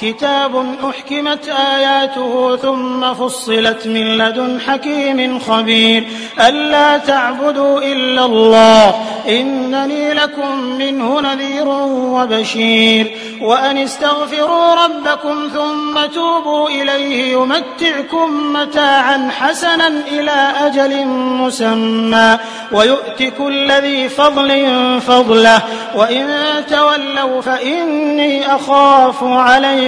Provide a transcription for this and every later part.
كتاب أحكمت آياته ثم فصلت من لدن حكيم خبير. ألا تعبدوا إلا الله إنني لكم منه نذير وبشير. وأن استغفروا ربكم ثم توبوا إليه يمتعكم متاعا حسنا إلى أجل مسمى. ويؤت كل ذي فضل فضله وإن تولوا فإني أخاف عليكم.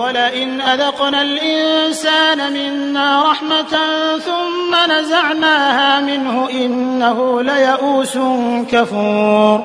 ولئن أذقنا الإنسان منا رحمة ثم نزعناها منه إنه ليئوس كفور.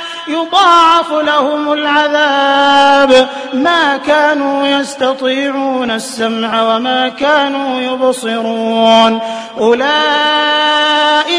يضاعف لهم العذاب. ما كانوا يستطيعون السمع وما كانوا يبصرون. أولئك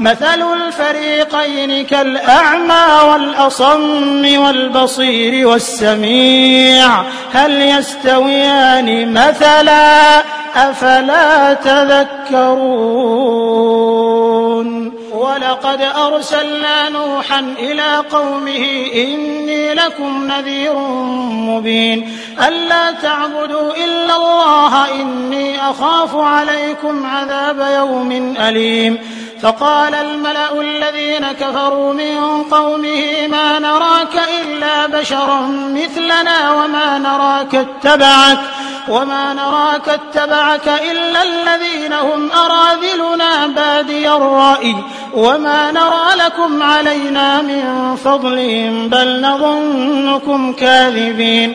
مثل الفريقين كالأعمى والأصم والبصير والسميع. هل يستويان مثلا؟ أفلا تذكرون. ولقد أرسلنا نوحا إلى قومه إني لكم نذير مبين. ألا تعبدوا إلا الله إني أخاف عليكم عذاب يوم أليم. فقال الملأ الذين كفروا من قومه ما نراك إلا بشرا مثلنا وما نراك اتبعك وما نراك اتبعك إلا الذين هم أراذلنا بادي الرأي وما نرى لكم علينا من فضل بل نظنكم كاذبين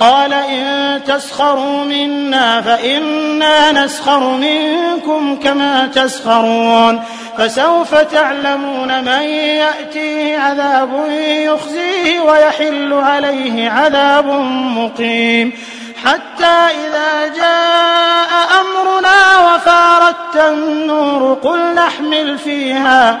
قال إن تسخروا منا فإنا نسخر منكم كما تسخرون فسوف تعلمون من يأتيه عذاب يخزيه ويحل عليه عذاب مقيم حتى إذا جاء أمرنا وفارت النور قل نحمل فيها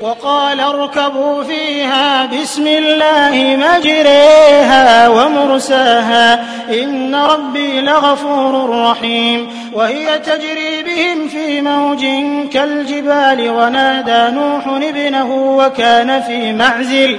وقال اركبوا فيها بسم الله مجريها ومرساها إن ربي لغفور رحيم وهي تجري بهم في موج كالجبال ونادى نوح ابنه وكان في معزل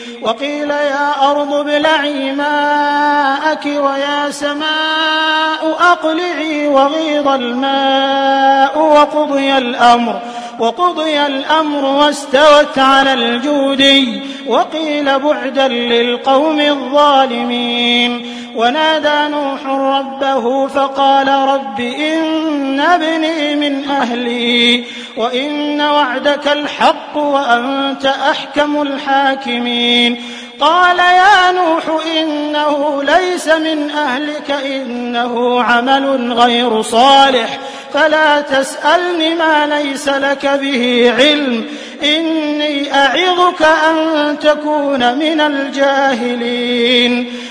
وقيل يا أرض ابلعي ماءك ويا سماء أقلعي وغيض الماء وقضي الأمر وقضي الأمر واستوت على الجودي وقيل بعدا للقوم الظالمين. ونادى نوح ربه فقال رب إن ابني من أهلي. وإن وعدك الحق وأنت أحكم الحاكمين. قال يا نوح إنه ليس من أهلك إنه عمل غير صالح. فلا تسألني ما ليس لك به علم. إني أعظك أن تكون من الجاهلين.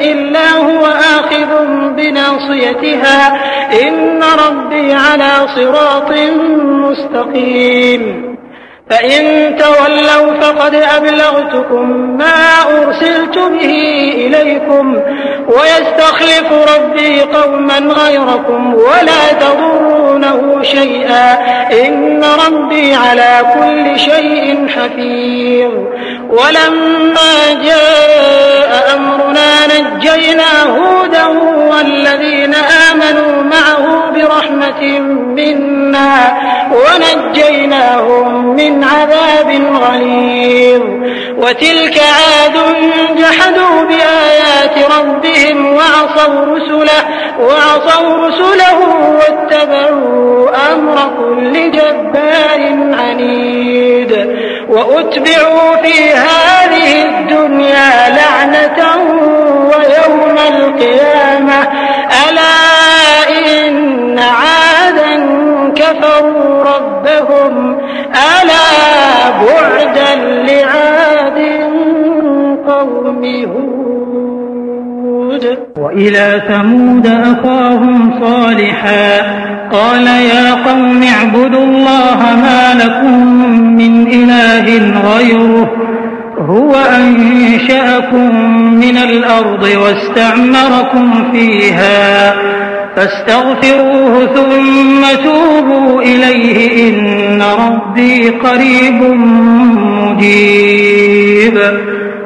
إلا هو آخذ بناصيتها إن ربي على صراط مستقيم فإن تولوا فقد أبلغتكم ما أرسلت به إليكم ويستخلف ربي قوما غيركم ولا تضرونه شيئا إن ربي على كل شيء حفيظ ولما جاء أمرنا نجينا هودا والذين آمنوا معه برحمة منا ونجيناهم من عذاب غليظ وتلك عاد جحدوا بآيات ربهم وعصوا رسله وعصوا رسله واتبعوا أمر كل جبار وأتبعوا في هذه الدنيا لعنة ويوم القيامة. ألا إن عادا كفروا ربهم. ألا بعدا وإلى ثمود أخاهم صالحا. قال يا قوم اعبدوا الله ما لكم من إله غيره. هو أنشأكم من الأرض واستعمركم فيها. فاستغفروه ثم توبوا إليه. إن ربي قريب مجيب.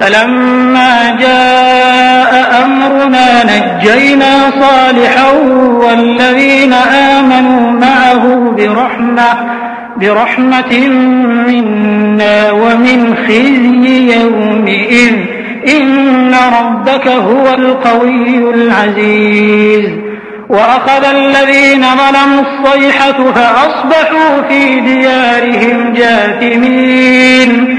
فلما جاء أمرنا نجينا صالحا والذين آمنوا معه برحمة برحمة منا ومن خزي يومئذ. إن ربك هو القوي العزيز. وأخذ الذين ظلموا الصيحة فأصبحوا في ديارهم جاثمين.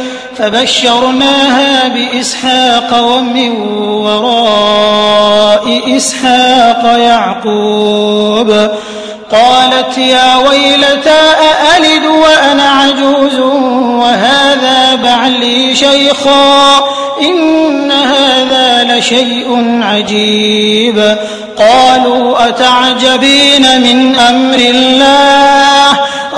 فبشرناها بإسحاق ومن وراء إسحاق يعقوب. قالت يا ويلتى أألد وأنا عجوز وهذا بعلي شيخا إن هذا لشيء عجيب. قالوا أتعجبين من أمر الله؟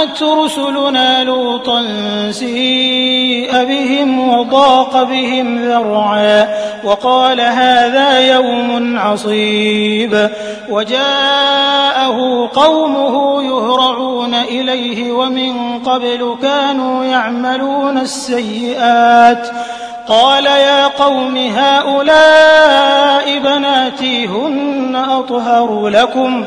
جاءت رسلنا لوطا سيء بهم وضاق بهم ذرعا وقال هذا يوم عصيب وجاءه قومه يهرعون إليه ومن قبل كانوا يعملون السيئات قال يا قوم هؤلاء بناتي هن أطهر لكم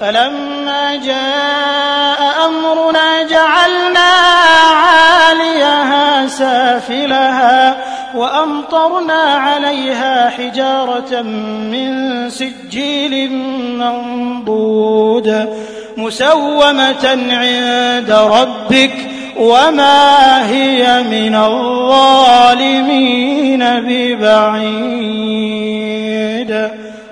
فلما جاء أمرنا جعلنا عاليها سافلها وأمطرنا عليها حجارة من سجيل منضود مسومة عند ربك وما هي من الظالمين ببعيد.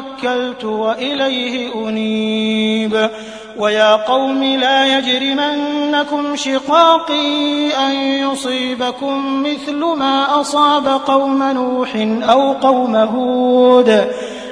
توكلت وإليه أنيب. ويا قوم لا يجرمنكم شقاقي أن يصيبكم مثل ما أصاب قوم نوح أو قوم هود.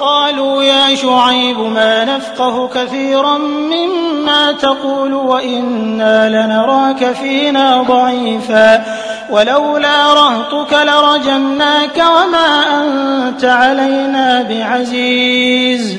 قالوا يا شعيب ما نفقه كثيرا مما تقول وإنا لنراك فينا ضعيفا. ولولا رهطك لرجمناك وما أنت علينا بعزيز.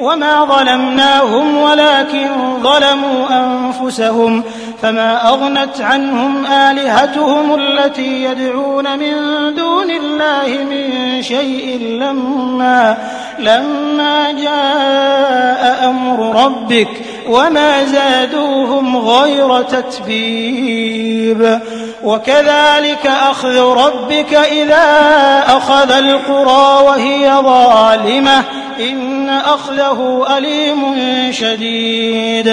وما ظلمناهم ولكن ظلموا أنفسهم فما أغنت عنهم آلهتهم التي يدعون من دون الله من شيء لما لما جاء أمر ربك وما زادوهم غير تتبيب. وكذلك أخذ ربك إذا أخذ القرى وهي ظالمة. إن أخذه أليم شديد.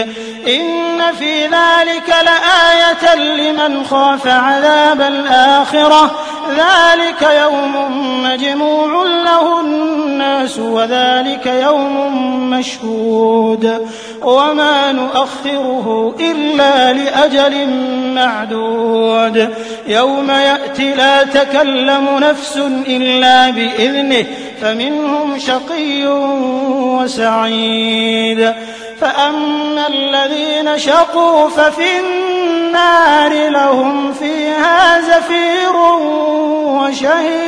إن في ذلك لآية لمن خاف عذاب الآخرة. ذلك يوم مجموع. الناس وذلك يوم مشهود وما نؤخره إلا لأجل معدود يوم يأتي لا تكلم نفس إلا بإذنه فمنهم شقي وسعيد فأما الذين شقوا ففي النار لهم فيها زفير وشهيق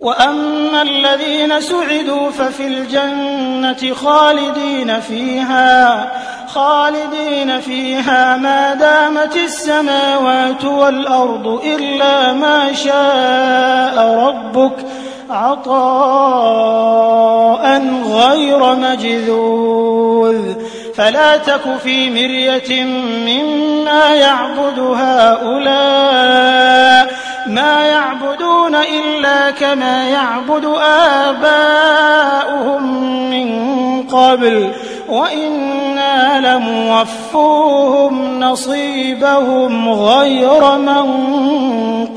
وأما الذين سعدوا ففي الجنة خالدين فيها خالدين فيها ما دامت السماوات والأرض إلا ما شاء ربك عطاء غير مجذوذ. فلا تك في مرية مما يعبد هؤلاء ما يعبدون إلا كما يعبد آباؤهم من قبل وإنا لموفوهم نصيبهم غير منقوص.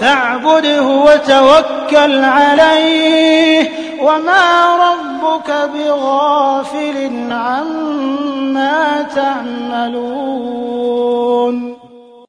فاعبده وتوكل عليه. وما ربك بغافل عما تعملون.